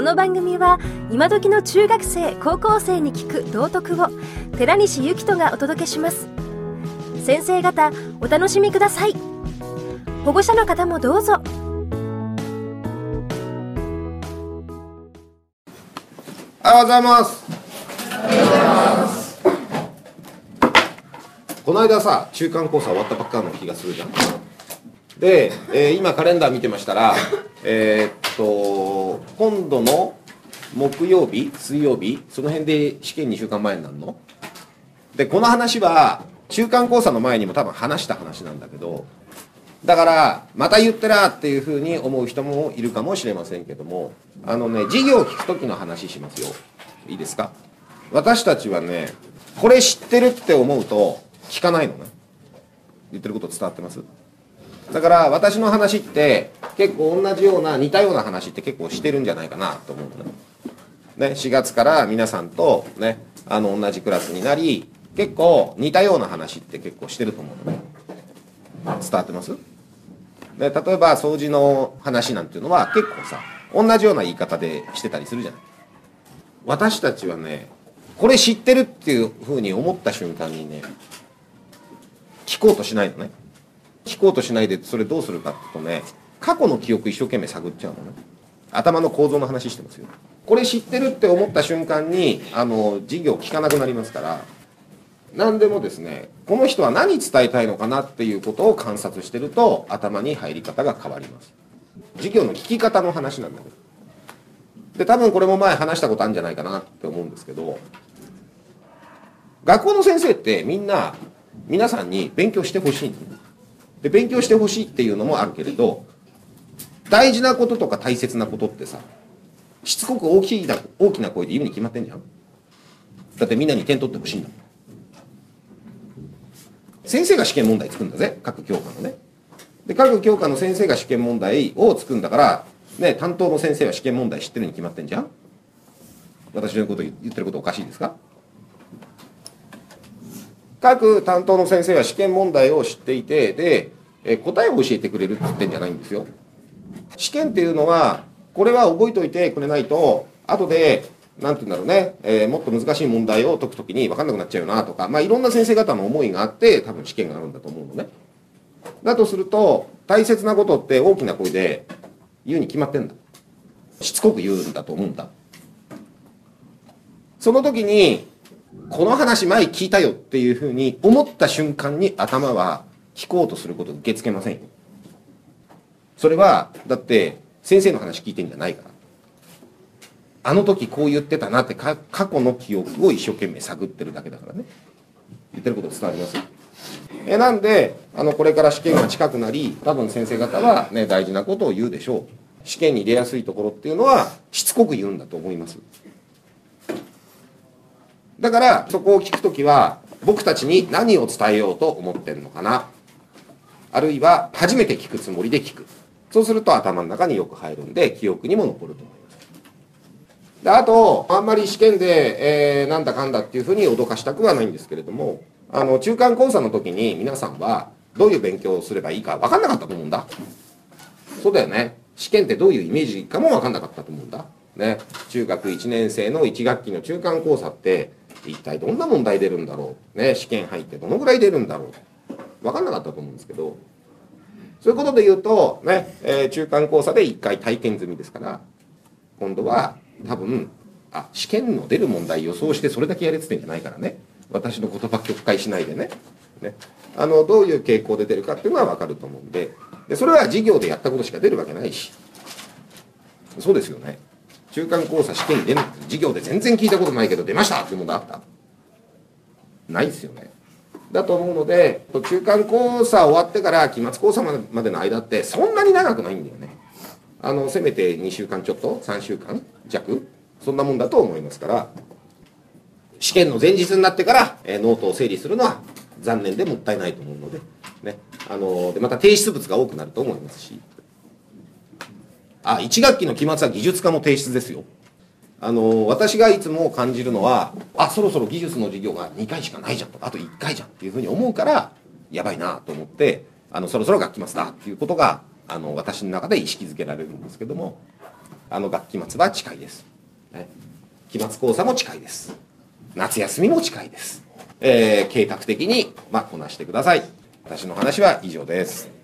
この番組は今時の中学生高校生に聞く道徳を寺西幸人がお届けします。先生方お楽しみください。保護者の方もどうぞ。おはようございます。この間さ中間考査終わったばっかの気がするじゃん。で、えー今カレンダー見てましたらえーっと今度の木曜日水曜日その辺で試験2週間前になるの？でこの話は中間考査の前にも多分話した話なんだけどだからまた言ってらっていうふうに思う人もいるかもしれませんけどもあのね授業を聞く時の話しますよ。いいですか？私たちはねこれ知ってるって思うと聞かないのね。言ってること伝わってます？だから私の話って結構同じような似たような話って結構してるんじゃないかなと思うのね4月から皆さんとねあの同じクラスになり結構似たような話って結構してると思うのね伝わってます？で例えば掃除の話なんていうのは結構さ同じような言い方でしてたりするじゃない。私たちはねこれ知ってるっていうふうに思った瞬間にね聞こうとしないのね。聞こうとしないでそれどうするかっていうとね過去の記憶一生懸命探っちゃうのね。頭の構造の話してますよ。これ知ってるって思った瞬間にあの授業聞かなくなりますから何でもですねこの人は何伝えたいのかなっていうことを観察してると頭に入り方が変わります。授業の聞き方の話なんだけど。で多分これも前話したことあるんじゃないかなって思うんですけど学校の先生ってみんな皆さんに勉強してほしいで勉強してほしいっていうのもあるけれど大事なこととか大切なことってさしつこく大きいな大きな声で言うに決まってんじゃん？だってみんなに点取ってほしいんだもん。先生が試験問題作るんだぜ各教科のね。で各教科の先生が試験問題を作るんだからね担当の先生は試験問題知ってるに決まってんじゃん？私のこと言ってることおかしいですか？各担当の先生は試験問題を知っていてでえ答えを教えてくれるって言ってんじゃないんですよ。試験っていうのはこれは覚えておいてくれないと後でなんて言うんだろうね、えーもっと難しい問題を解くときに分かんなくなっちゃうよなとか、まあ、いろんな先生方の思いがあって多分試験があるんだと思うのね。だとすると大切なことって大きな声で言うに決まってんだ。しつこく言うんだと思うんだ。その時にこの話前聞いたよっていうふうに思った瞬間に頭は聞こうとすること受け付けませんよ。それはだって先生の話聞いてんじゃないから。あの時こう言ってたなって過去の記憶を一生懸命探ってるだけだからね。言ってること伝わります？えなんであのこれから試験が近くなり多分先生方は、ね、大事なことを言うでしょう。試験に出やすいところっていうのはしつこく言うんだと思います。だからそこを聞くときは僕たちに何を伝えようと思ってるのかな。あるいは初めて聞くつもりで聞く。そうすると頭の中によく入るんで記憶にも残ると思います。であとあんまり試験で、えーなんだかんだっていうふうに脅かしたくはないんですけれどもあの中間講座の時に皆さんはどういう勉強をすればいいか分かんなかったと思うんだ。そうだよね。試験ってどういうイメージかも分かんなかったと思うんだ。ね。中学1年生の1学期の中間講座って一体どんな問題出るんだろう。ね。試験入ってどのぐらい出るんだろう。分かんなかったと思うんですけどそういうことで言うとね、えー中間講座で1回体験済みですから今度は多分あ試験の出る問題予想してそれだけやれって言んじゃないからね。私の言葉曲解しないでね。ね。あのどういう傾向で出るかっていうのは分かると思うんで。でそれは授業でやったことしか出るわけないし。そうですよね。中間講座試験に出る授業で全然聞いたことないけど出ましたっていうものあった。ないですよね。だと思うので中間講座終わってから期末講座までの間ってそんなに長くないんだよね。あのせめて2週間ちょっと3週間弱。そんなもんだと思いますから。試験の前日になってから、えノートを整理するのは残念でもったいないと思うので,、ね、あのでまた提出物が多くなると思いますし。あ1学期の期末は技術科も提出ですよ。あの私がいつも感じるのはあそろそろ技術の授業が2回しかないじゃんとあと1回じゃんっていうふうに思うからやばいなと思ってあのそろそろ学期末だっていうことがあの私の中で意識づけられるんですけどもあの学期末は近いです、ね、期末考査も近いです。夏休みも近いです、えー計画的に、まあ、こなしてください。私の話は以上です。